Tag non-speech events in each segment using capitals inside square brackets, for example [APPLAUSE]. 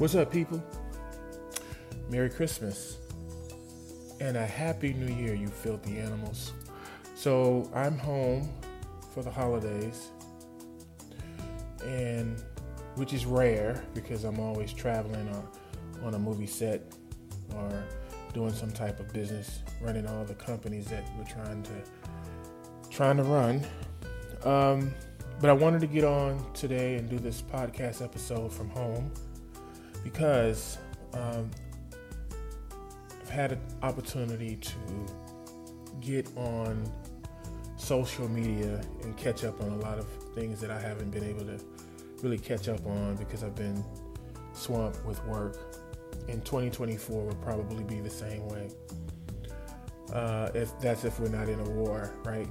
What's up, people? Merry Christmas and a Happy New Year, you filthy animals. So, I'm home for the holidays, and which is rare because I'm always traveling or on a movie set or doing some type of business, running all the companies that we're trying to trying to run. Um, but I wanted to get on today and do this podcast episode from home because um, I've had an opportunity to get on social media and catch up on a lot of things that I haven't been able to really catch up on because I've been swamped with work. In 2024 will probably be the same way. Uh, if that's if we're not in a war, right?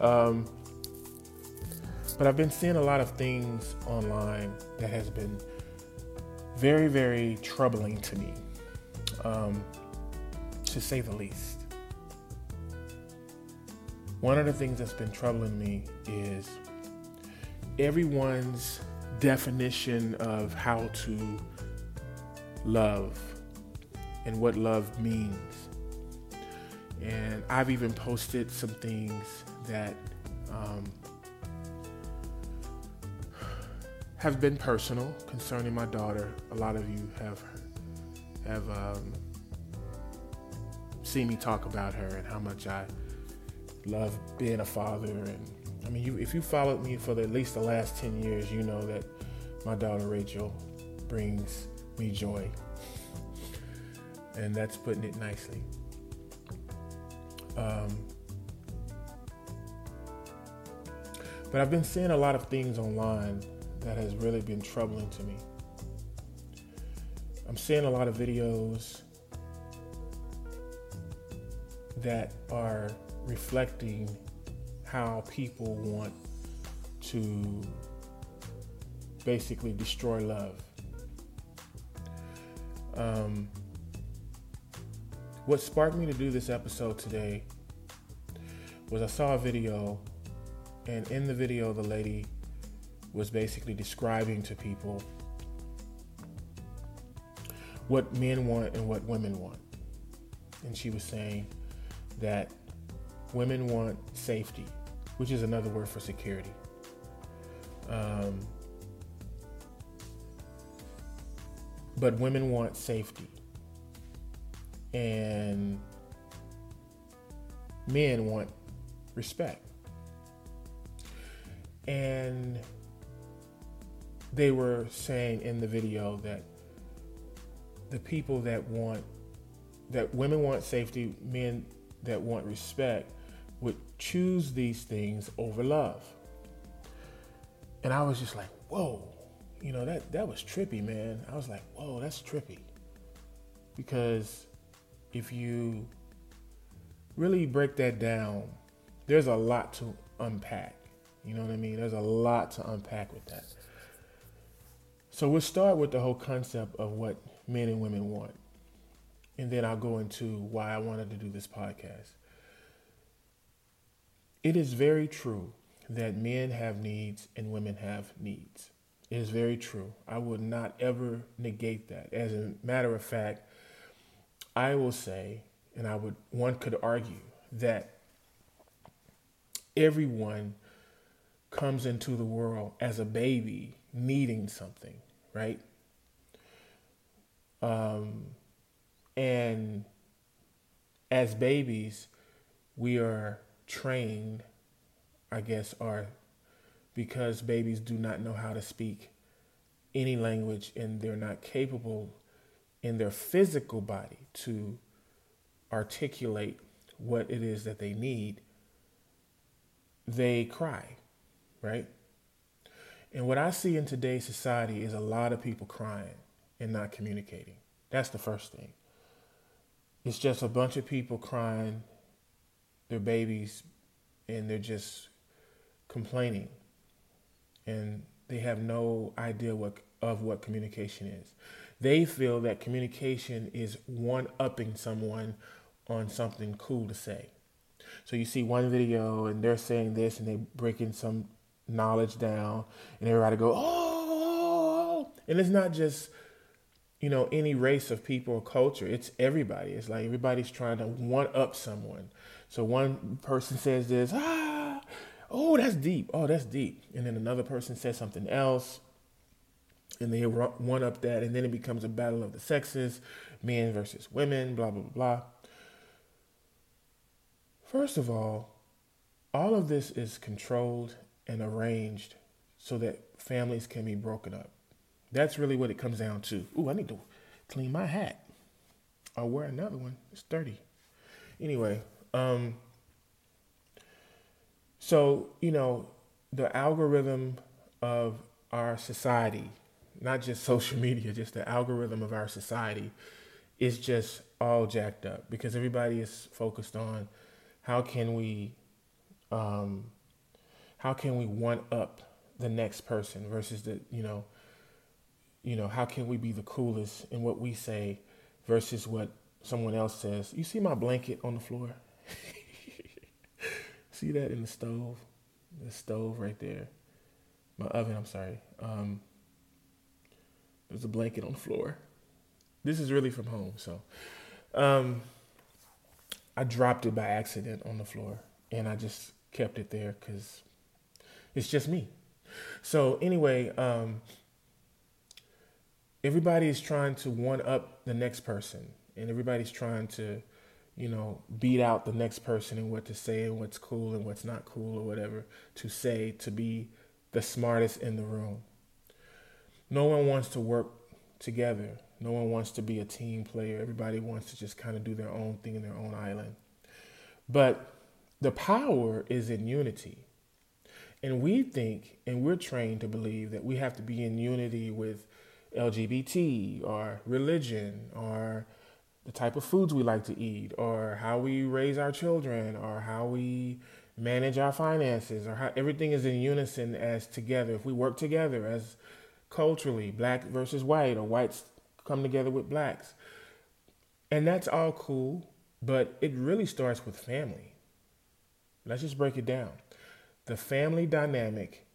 Um, but I've been seeing a lot of things online that has been very, very troubling to me, um, to say the least. One of the things that's been troubling me is everyone's definition of how to love and what love means. And I've even posted some things that um, have been personal concerning my daughter. A lot of you have have um, seen me talk about her and how much I love being a father. And I mean, you, if you followed me for the, at least the last ten years, you know that my daughter Rachel brings me joy, and that's putting it nicely. Um, but I've been seeing a lot of things online that has really been troubling to me. I'm seeing a lot of videos that are reflecting how people want to basically destroy love. Um, what sparked me to do this episode today was I saw a video, and in the video, the lady was basically describing to people what men want and what women want. And she was saying that women want safety, which is another word for security. Um, but women want safety. And men want respect. And they were saying in the video that the people that want that women want safety, men that want respect would choose these things over love. And I was just like, whoa, you know, that that was trippy, man. I was like, whoa, that's trippy. Because if you really break that down, there's a lot to unpack. You know what I mean? There's a lot to unpack with that. So we'll start with the whole concept of what men and women want. And then I'll go into why I wanted to do this podcast. It is very true that men have needs and women have needs. It is very true. I would not ever negate that. As a matter of fact, I will say, and I would one could argue that everyone comes into the world as a baby needing something right? Um, and as babies, we are trained, I guess, are because babies do not know how to speak any language and they're not capable in their physical body to articulate what it is that they need, they cry, right? And what I see in today's society is a lot of people crying and not communicating. That's the first thing. It's just a bunch of people crying, their babies, and they're just complaining. And they have no idea what of what communication is. They feel that communication is one upping someone on something cool to say. So you see one video and they're saying this and they break in some knowledge down, and everybody go, oh, And it's not just, you know, any race of people or culture. It's everybody. It's like everybody's trying to one up someone. So one person says this, ah, oh, that's deep. Oh, that's deep. And then another person says something else. And they one up that. And then it becomes a battle of the sexes, men versus women, blah, blah, blah, blah. First of all, all of this is controlled and arranged so that families can be broken up. That's really what it comes down to. Ooh, I need to clean my hat. I'll wear another one. It's dirty. Anyway, um, so, you know, the algorithm of our society, not just [LAUGHS] social media, just the algorithm of our society is just all jacked up because everybody is focused on how can we um, how can we one up the next person versus the you know you know how can we be the coolest in what we say versus what someone else says? You see my blanket on the floor? [LAUGHS] See that in the stove? The stove right there. My oven i'm sorry. Um, there's a blanket on the floor. This is really from home so um, i dropped it by accident on the floor and i just kept it there because it's just me. So anyway, um, everybody is trying to one up the next person, and everybody's trying to, you know, beat out the next person and what to say and what's cool and what's not cool or whatever to say to be the smartest in the room. No one wants to work together. No one wants to be a team player. Everybody wants to just kind of do their own thing in their own island. But the power is in unity. And we think and we're trained to believe that we have to be in unity with LGBT or religion or the type of foods we like to eat or how we raise our children or how we manage our finances or how everything is in unison as together. If we work together as culturally, black versus white or whites come together with blacks. And that's all cool, but it really starts with family. Let's just break it down. The family dynamic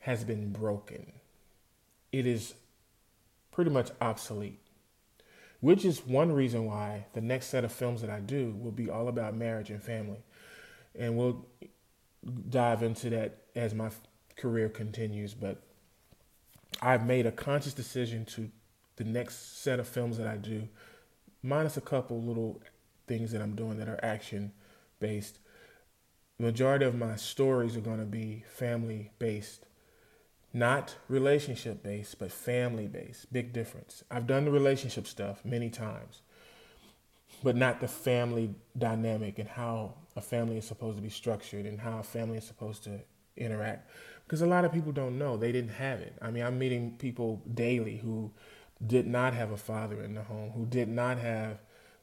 has been broken. It is pretty much obsolete, which is one reason why the next set of films that I do will be all about marriage and family. And we'll dive into that as my career continues. But I've made a conscious decision to the next set of films that I do, minus a couple little things that I'm doing that are action based, majority of my stories are going to be family based not relationship based but family based big difference. I've done the relationship stuff many times but not the family dynamic and how a family is supposed to be structured and how a family is supposed to interact. Because a lot of people don't know. They didn't have it. I mean i'm meeting people daily who did not have a father in the home who did not have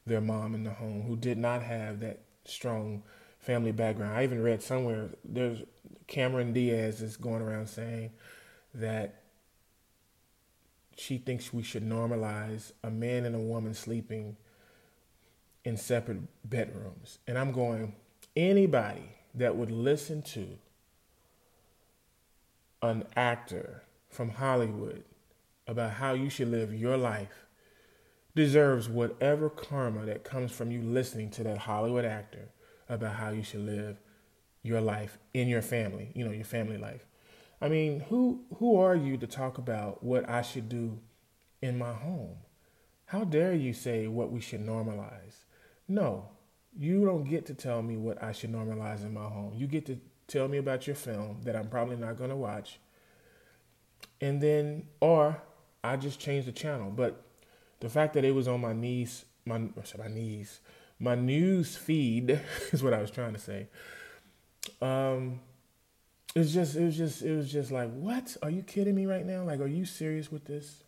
their mom in the home who did not have that strong family background. I even read somewhere there's Cameron Diaz is going around saying that she thinks we should normalize a man and a woman sleeping in separate bedrooms. And I'm going, anybody that would listen to an actor from Hollywood about how you should live your life deserves whatever karma that comes from you listening to that Hollywood actor about how you should live your life in your family, you know, your family life. I mean, who who are you to talk about what I should do in my home? How dare you say what we should normalize? No, you don't get to tell me what I should normalize in my home. You get to tell me about your film that I'm probably not going to watch. And then or I just change the channel, but the fact that it was on my knees, my my knees, my news feed [LAUGHS] is what I was trying to say. Um, it's just, it was just, it was just like, what? Are you kidding me right now? Like, are you serious with this?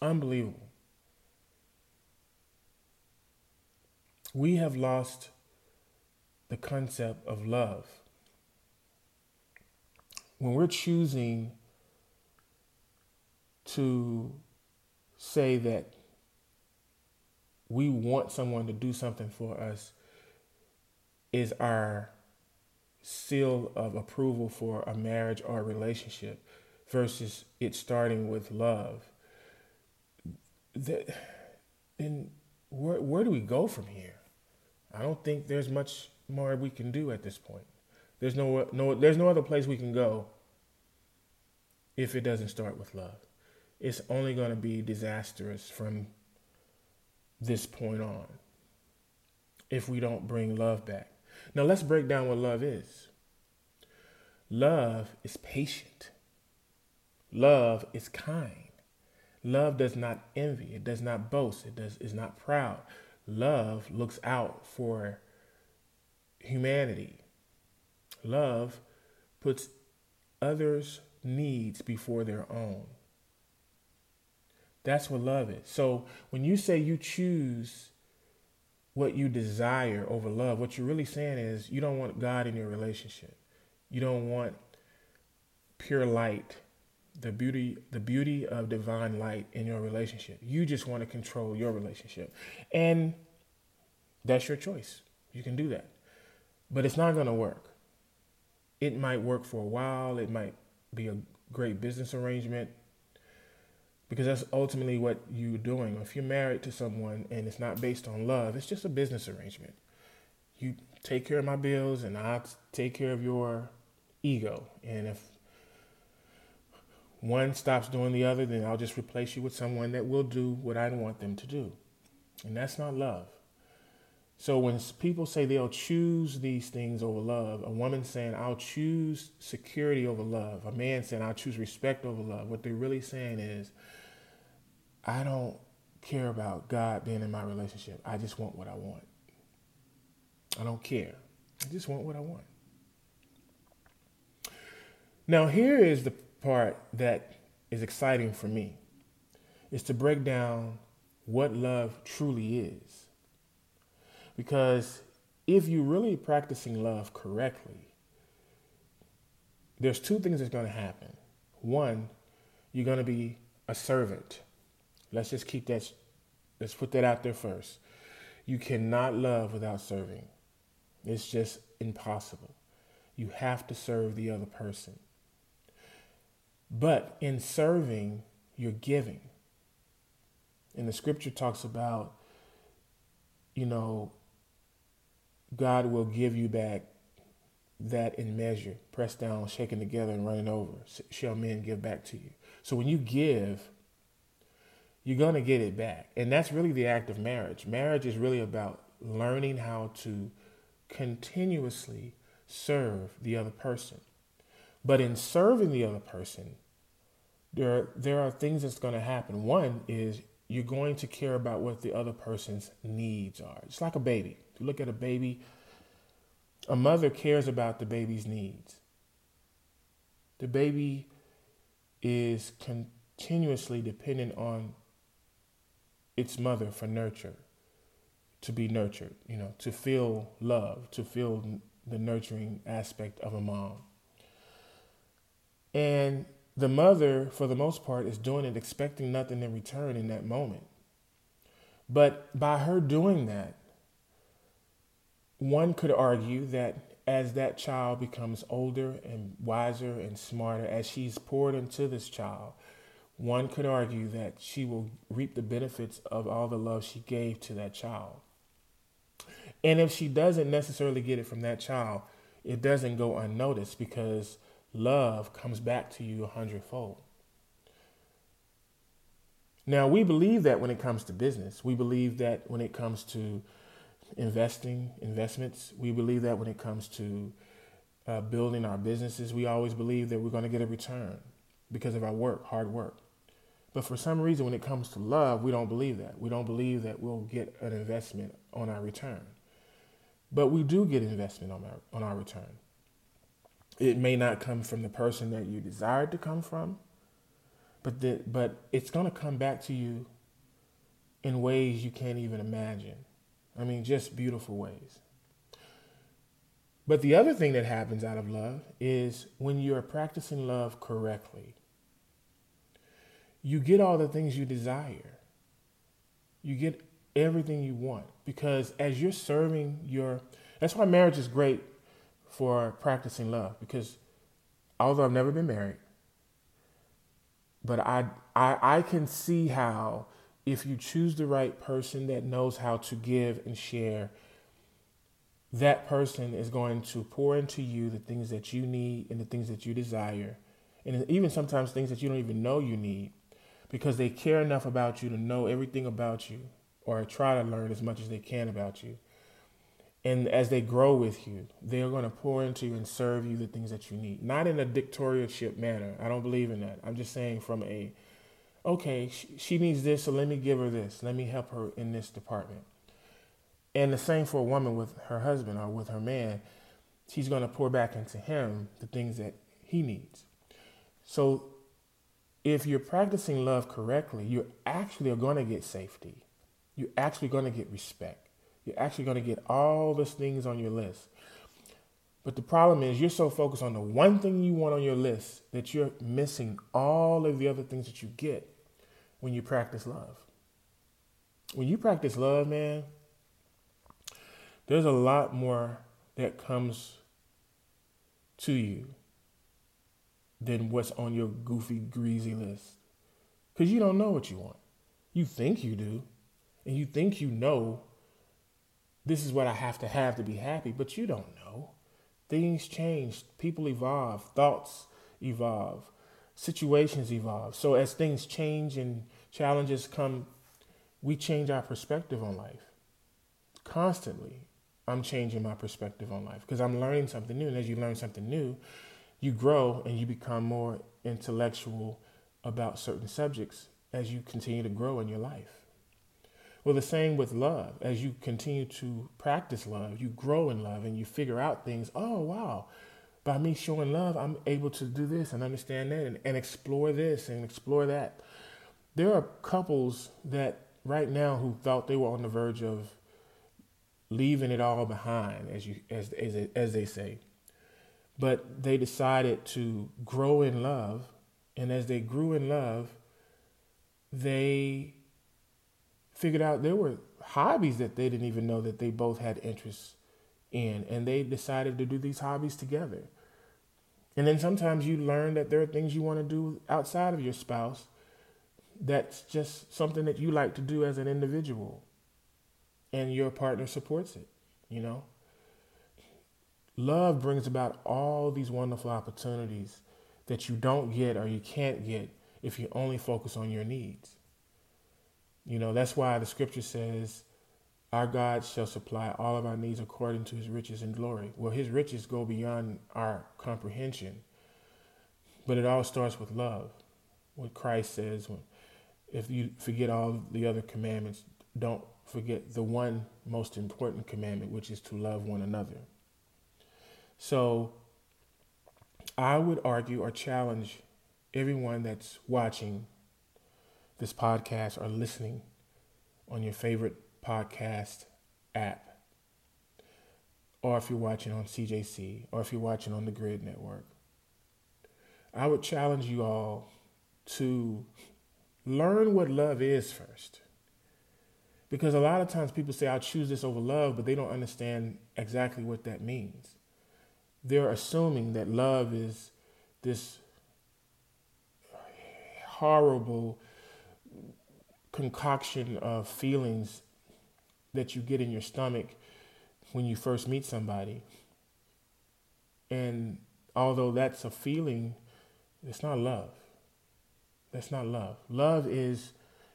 Unbelievable. We have lost the concept of love. When we're choosing to say that we want someone to do something for us is our seal of approval for a marriage or a relationship. versus it starting with love, that, then where, where do we go from here? I don't think there's much more we can do at this point. There's no, no, there's no other place we can go if it doesn't start with love. It's only going to be disastrous from this point on if we don't bring love back. Now, let's break down what love is. Love is patient. Love is kind. Love does not envy. It does not boast. It does is not proud. Love looks out for humanity. Love puts others' needs before their own. That's what love is. So when you say you choose what you desire over love, what you're really saying is you don't want God in your relationship. You don't want pure light, the beauty, the beauty of divine light in your relationship. You just want to control your relationship. And that's your choice. You can do that. But it's not going to work. It might work for a while. It might be a great business arrangement because that's ultimately what you're doing. If you're married to someone and it's not based on love, it's just a business arrangement. You take care of my bills and I take care of your ego. And if one stops doing the other, then I'll just replace you with someone that will do what I want them to do. And that's not love. So when people say they'll choose these things over love, a woman saying, I'll choose security over love, a man saying, I'll choose respect over love, what they're really saying is, I don't care about God being in my relationship. I just want what I want. I don't care. I just want what I want. Now, here is the part that is exciting for me is to break down what love truly is. Because if you're really practicing love correctly, there's two things that's going to happen. One, you're going to be a servant. Let's just keep that, let's put that out there first. You cannot love without serving. It's just impossible. You have to serve the other person. But in serving, you're giving. And the scripture talks about, you know, God will give you back that in measure, pressed down, shaken together, and running over, shall men give back to you. So when you give, you're going to get it back. And that's really the act of marriage. Marriage is really about learning how to continuously serve the other person. But in serving the other person, there are, there are things that's going to happen. One is you're going to care about what the other person's needs are. It's like a baby. If you look at a baby, a mother cares about the baby's needs. The baby is continuously dependent on its mother for nurture, to be nurtured, you know, to feel love, to feel the nurturing aspect of a mom. And the mother, for the most part, is doing it expecting nothing in return in that moment. But by her doing that, one could argue that as that child becomes older and wiser and smarter, as she's poured into this child, one could argue that she will reap the benefits of all the love she gave to that child. And if she doesn't necessarily get it from that child, it doesn't go unnoticed because love comes back to you a hundredfold. Now, we believe that when it comes to business, we believe that when it comes to investing, investments, we believe that when it comes to uh, building our businesses, we always believe that we're going to get a return because of our work, hard work. But for some reason, when it comes to love, we don't believe that. We don't believe that we'll get an investment on our return. But we do get investment on our, on our return. It may not come from the person that you desired to come from, but the, but it's going to come back to you in ways you can't even imagine. I mean, just beautiful ways. But the other thing that happens out of love is when you're practicing love correctly, you get all the things you desire. You get everything you want because as you're serving your that's why marriage is great for practicing love because although I've never been married, but I, I I can see how if you choose the right person that knows how to give and share, that person is going to pour into you the things that you need and the things that you desire, and even sometimes things that you don't even know you need, because they care enough about you to know everything about you or try to learn as much as they can about you. And as they grow with you, they're going to pour into you and serve you the things that you need. Not in a dictatorship manner. I don't believe in that. I'm just saying from a, okay, she needs this, so let me give her this. Let me help her in this department. And the same for a woman with her husband or with her man. She's going to pour back into him the things that he needs. So if you're practicing love correctly, you actually are going to get safety. You're actually going to get respect you're actually going to get all those things on your list. But the problem is you're so focused on the one thing you want on your list that you're missing all of the other things that you get when you practice love. When you practice love, man, there's a lot more that comes to you than what's on your goofy, greasy list. Because you don't know what you want. You think you do, and you think you know this is what I have to have to be happy, but you don't know. Things change, people evolve, thoughts evolve, situations evolve. So as things change and challenges come, we change our perspective on life. Constantly, I'm changing my perspective on life because I'm learning something new. And as you learn something new, you grow and you become more intellectual about certain subjects as you continue to grow in your life. Well, the same with love. As you continue to practice love, you grow in love and you figure out things. Oh, wow. By me showing love, I'm able to do this and understand that and, and explore this and explore that. There are couples that right now who thought they were on the verge of leaving it all behind, as you as as, as they say. But they decided to grow in love, and as they grew in love, they figured out there were hobbies that they didn't even know that they both had interests in, and they decided to do these hobbies together. And then sometimes you learn that there are things you want to do outside of your spouse that's just something that you like to do as an individual, and your partner supports it, you know? Love brings about all these wonderful opportunities that you don't get or you can't get if you only focus on your needs. You know, that's why the scripture says, Our God shall supply all of our needs according to his riches and glory. Well, his riches go beyond our comprehension. But it all starts with love. What Christ says, if you forget all the other commandments, don't forget the one most important commandment, which is to love one another. So I would argue or challenge everyone that's watching this podcast or listening on your favorite podcast app, or if you're watching on CJC, or if you're watching on the Grid Network, I would challenge you all to learn what love is first. Because a lot of times people say, I'll choose this over love, but they don't understand exactly what that means. They're assuming that love is this horrible concoction of feelings that you get in your stomach when you first meet somebody. And although that's a feeling, it's not love. That's not love. Love is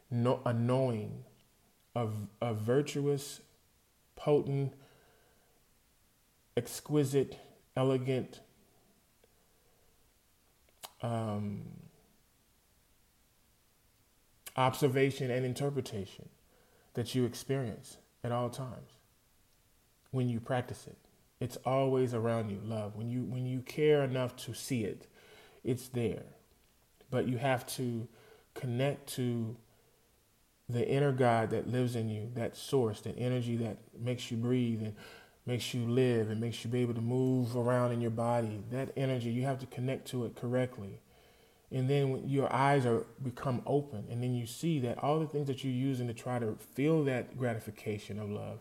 no, a knowing, a, a virtuous, potent, exquisite, elegant, um, observation and interpretation that you experience at all times when you practice it. It's always around you, love. When you when you care enough to see it, it's there. But you have to connect to the inner God that lives in you, that source, that energy that makes you breathe and makes you live and makes you be able to move around in your body. That energy, you have to connect to it correctly and then your eyes are become open and then you see that all the things that you're using to try to feel that gratification of love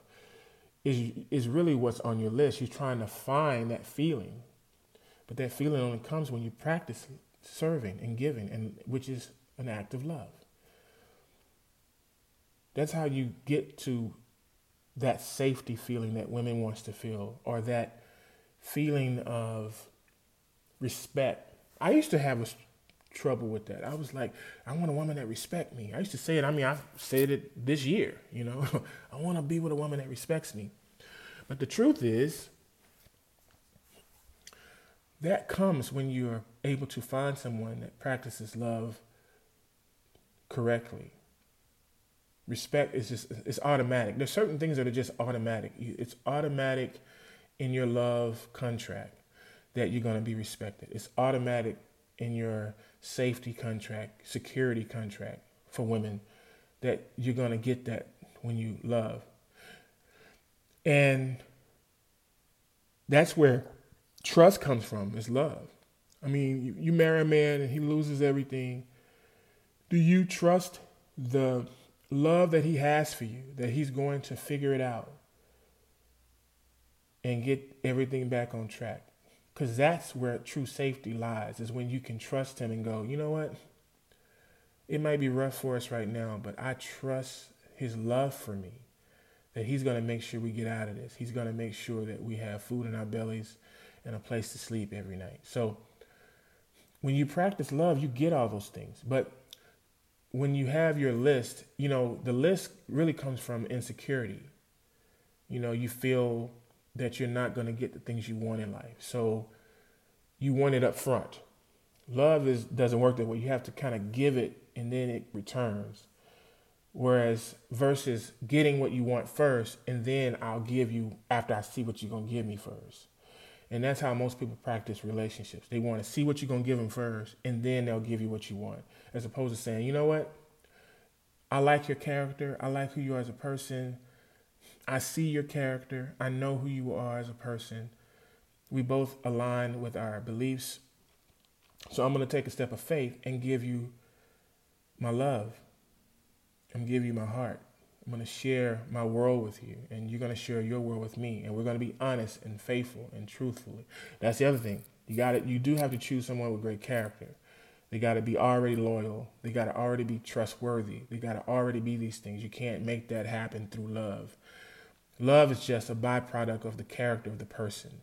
is is really what's on your list you're trying to find that feeling but that feeling only comes when you practice serving and giving, and which is an act of love. That's how you get to that safety feeling that women wants to feel, or that feeling of respect. I used to have a trouble with that. I was like, I want a woman that respect me. I used to say it. I mean, I said it this year. [LAUGHS] You know, I want to be with a woman that respects me. But the truth is, that comes when you're able to find someone that practices love correctly. Respect is just it's automatic. There's certain things that are just automatic. It's automatic in your love contract that you're going to be respected. It's automatic in your safety contract, security contract for women that you're going to get that when you love. And that's where trust comes from, is love. I mean, you, you marry a man and he loses everything. Do you trust the love that he has for you, that he's going to figure it out and get everything back on track? Because that's where true safety lies, is when you can trust him and go, you know what? It might be rough for us right now, but I trust his love for me, that he's going to make sure we get out of this. He's going to make sure that we have food in our bellies and a place to sleep every night. So when you practice love, you get all those things. But when you have your list, you know, the list really comes from insecurity. You know, you feel that you're not going to get the things you want in life. So you want it up front. Love is doesn't work that way. You have to kind of give it and then it returns. Whereas versus getting what you want first and then I'll give you after I see what you're going to give me first. And that's how most people practice relationships. They want to see what you're going to give them first and then they'll give you what you want. As opposed to saying, "You know what? I like your character. I like who you are as a person. I see your character. I know who you are as a person. We both align with our beliefs. So I'm going to take a step of faith and give you my love. I'm give you my heart. I'm going to share my world with you, and you're going to share your world with me, and we're going to be honest and faithful and truthfully. That's the other thing. You got it. You do have to choose someone with great character. They got to be already loyal. They got to already be trustworthy. They got to already be these things. You can't make that happen through love. Love is just a byproduct of the character of the person.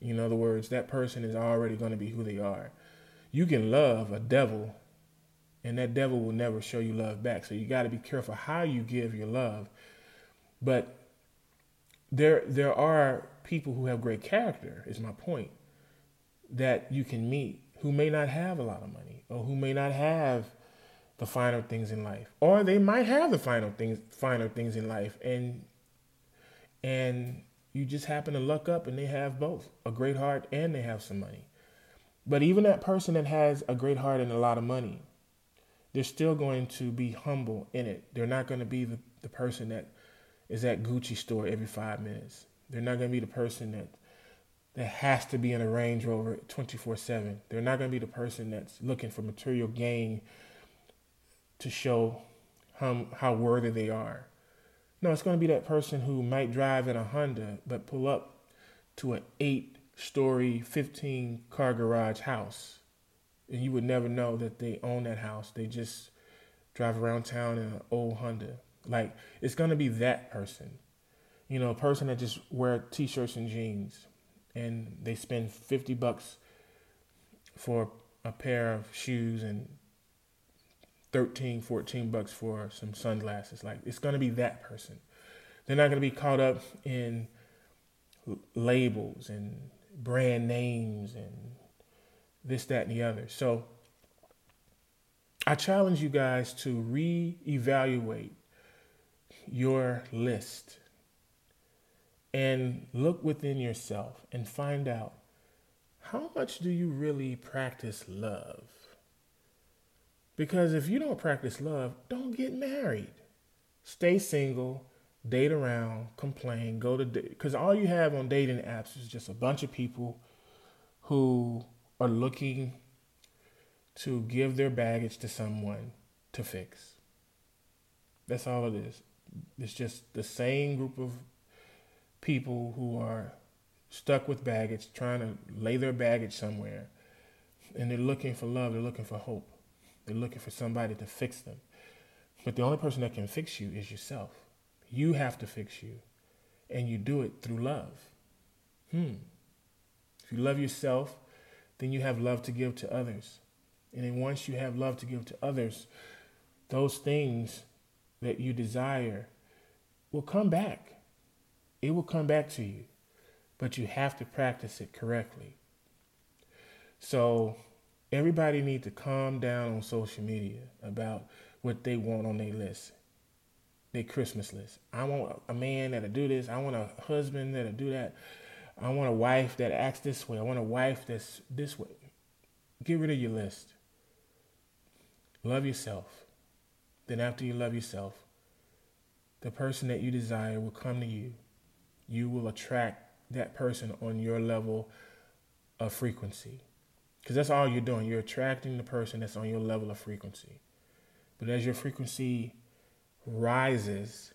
In other words, that person is already going to be who they are. You can love a devil, and that devil will never show you love back. So you got to be careful how you give your love. But there, there are people who have great character. Is my point that you can meet who may not have a lot of money or who may not have the finer things in life, or they might have the final things, finer things in life, and and you just happen to luck up and they have both a great heart and they have some money. But even that person that has a great heart and a lot of money, they're still going to be humble in it. They're not going to be the, the person that is at Gucci store every five minutes. They're not going to be the person that that has to be in a Range Rover 24/7. They're not going to be the person that's looking for material gain to show how how worthy they are. No, it's going to be that person who might drive in a Honda but pull up to an eight story, 15 car garage house. And you would never know that they own that house. They just drive around town in an old Honda. Like, it's to be that person. You know, a person that just wear t-shirts and jeans and they spend 50 bucks for a pair of shoes and 13, 14 bucks for some sunglasses. Like it's to be that person. They're not to be caught up in labels and brand names and this, that, and the other. So I challenge you guys to reevaluate your list and look within yourself and find out how much do you really practice love? Because if you don't practice love, don't get married. Stay single, date around, complain, go to because all you have on dating apps is just a bunch of people who are looking to give their baggage to someone to fix. That's all it is. It's just the same group of people who are stuck with baggage, trying to lay their baggage somewhere and they're looking for love, they're looking for hope. They're looking for somebody to fix them. But the only person that can fix you is yourself. You have to fix you. And you do it through love. Hmm. If you love yourself, then you have love to give to others. And then once you have love to give to others, those things that you desire will come back. It will come back to you. But you have to practice it correctly. So everybody needs to calm down on social media about what they want on their list, their Christmas list. I want a man that'll do this. I want a husband that'll do that. I want a wife that acts this way. I want a wife that's this way. Get rid of your list. Love yourself. Then, after you love yourself, the person that you desire will come to you. You will attract that person on your level of frequency. Because that's all you're doing. You're attracting the person that's on your level of frequency. But as your frequency rises,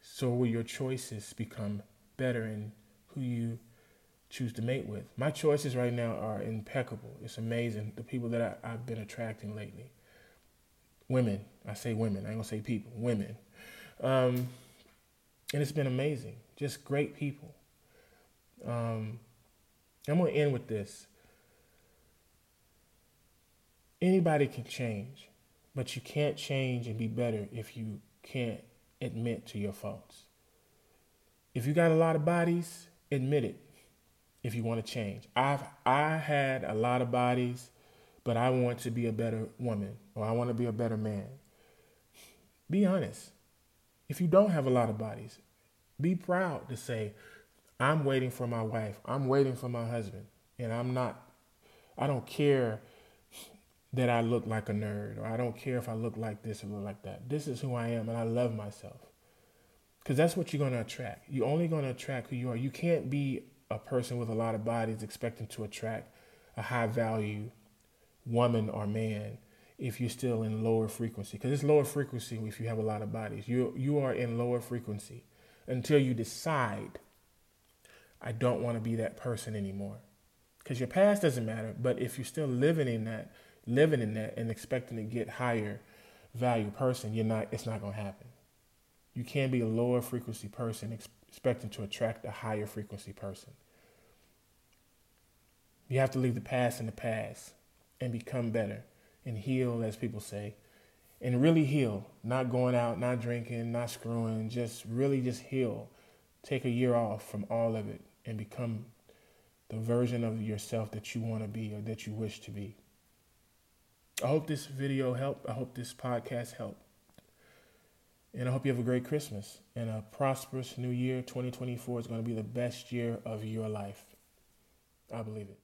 so will your choices become better in who you choose to mate with. My choices right now are impeccable. It's amazing. The people that I, have been attracting lately. Women. I say women. I ain't gonna say people. Women. Um, and it's been amazing. Just great people. Um, I'm gonna end with this. Anybody can change. But you can't change and be better if you can't admit to your faults. If you got a lot of bodies, admit it if you want to change. I've I had a lot of bodies, but I want to be a better woman or I want to be a better man. Be honest. If you don't have a lot of bodies, be proud to say, I'm waiting for my wife. I'm waiting for my husband. And I'm not I don't care that I look like a nerd or I don't care if I look like this or look like that. This is who I am and I love myself. Because that's what you're going to attract. You're only going to attract who you are. You can't be a person with a lot of bodies expecting to attract a high value woman or man if you're still in lower frequency. Because it's lower frequency if you have a lot of bodies. You, you are in lower frequency until you decide, I don't want to be that person anymore. Because your past doesn't matter, but if you're still living in that, living in that and expecting to get higher value person, you're not. It's not going to happen. You can't be a lower frequency person expecting to attract a higher frequency person. You have to leave the past in the past and become better and heal, as people say, and really heal. Not going out, not drinking, not screwing. Just really just heal. Take a year off from all of it and become the version of yourself that you want to be or that you wish to be. I hope this video helped. I hope this podcast helped. And I hope you have a great Christmas and a prosperous new year. 2024 is going to be the best year of your life. I believe it.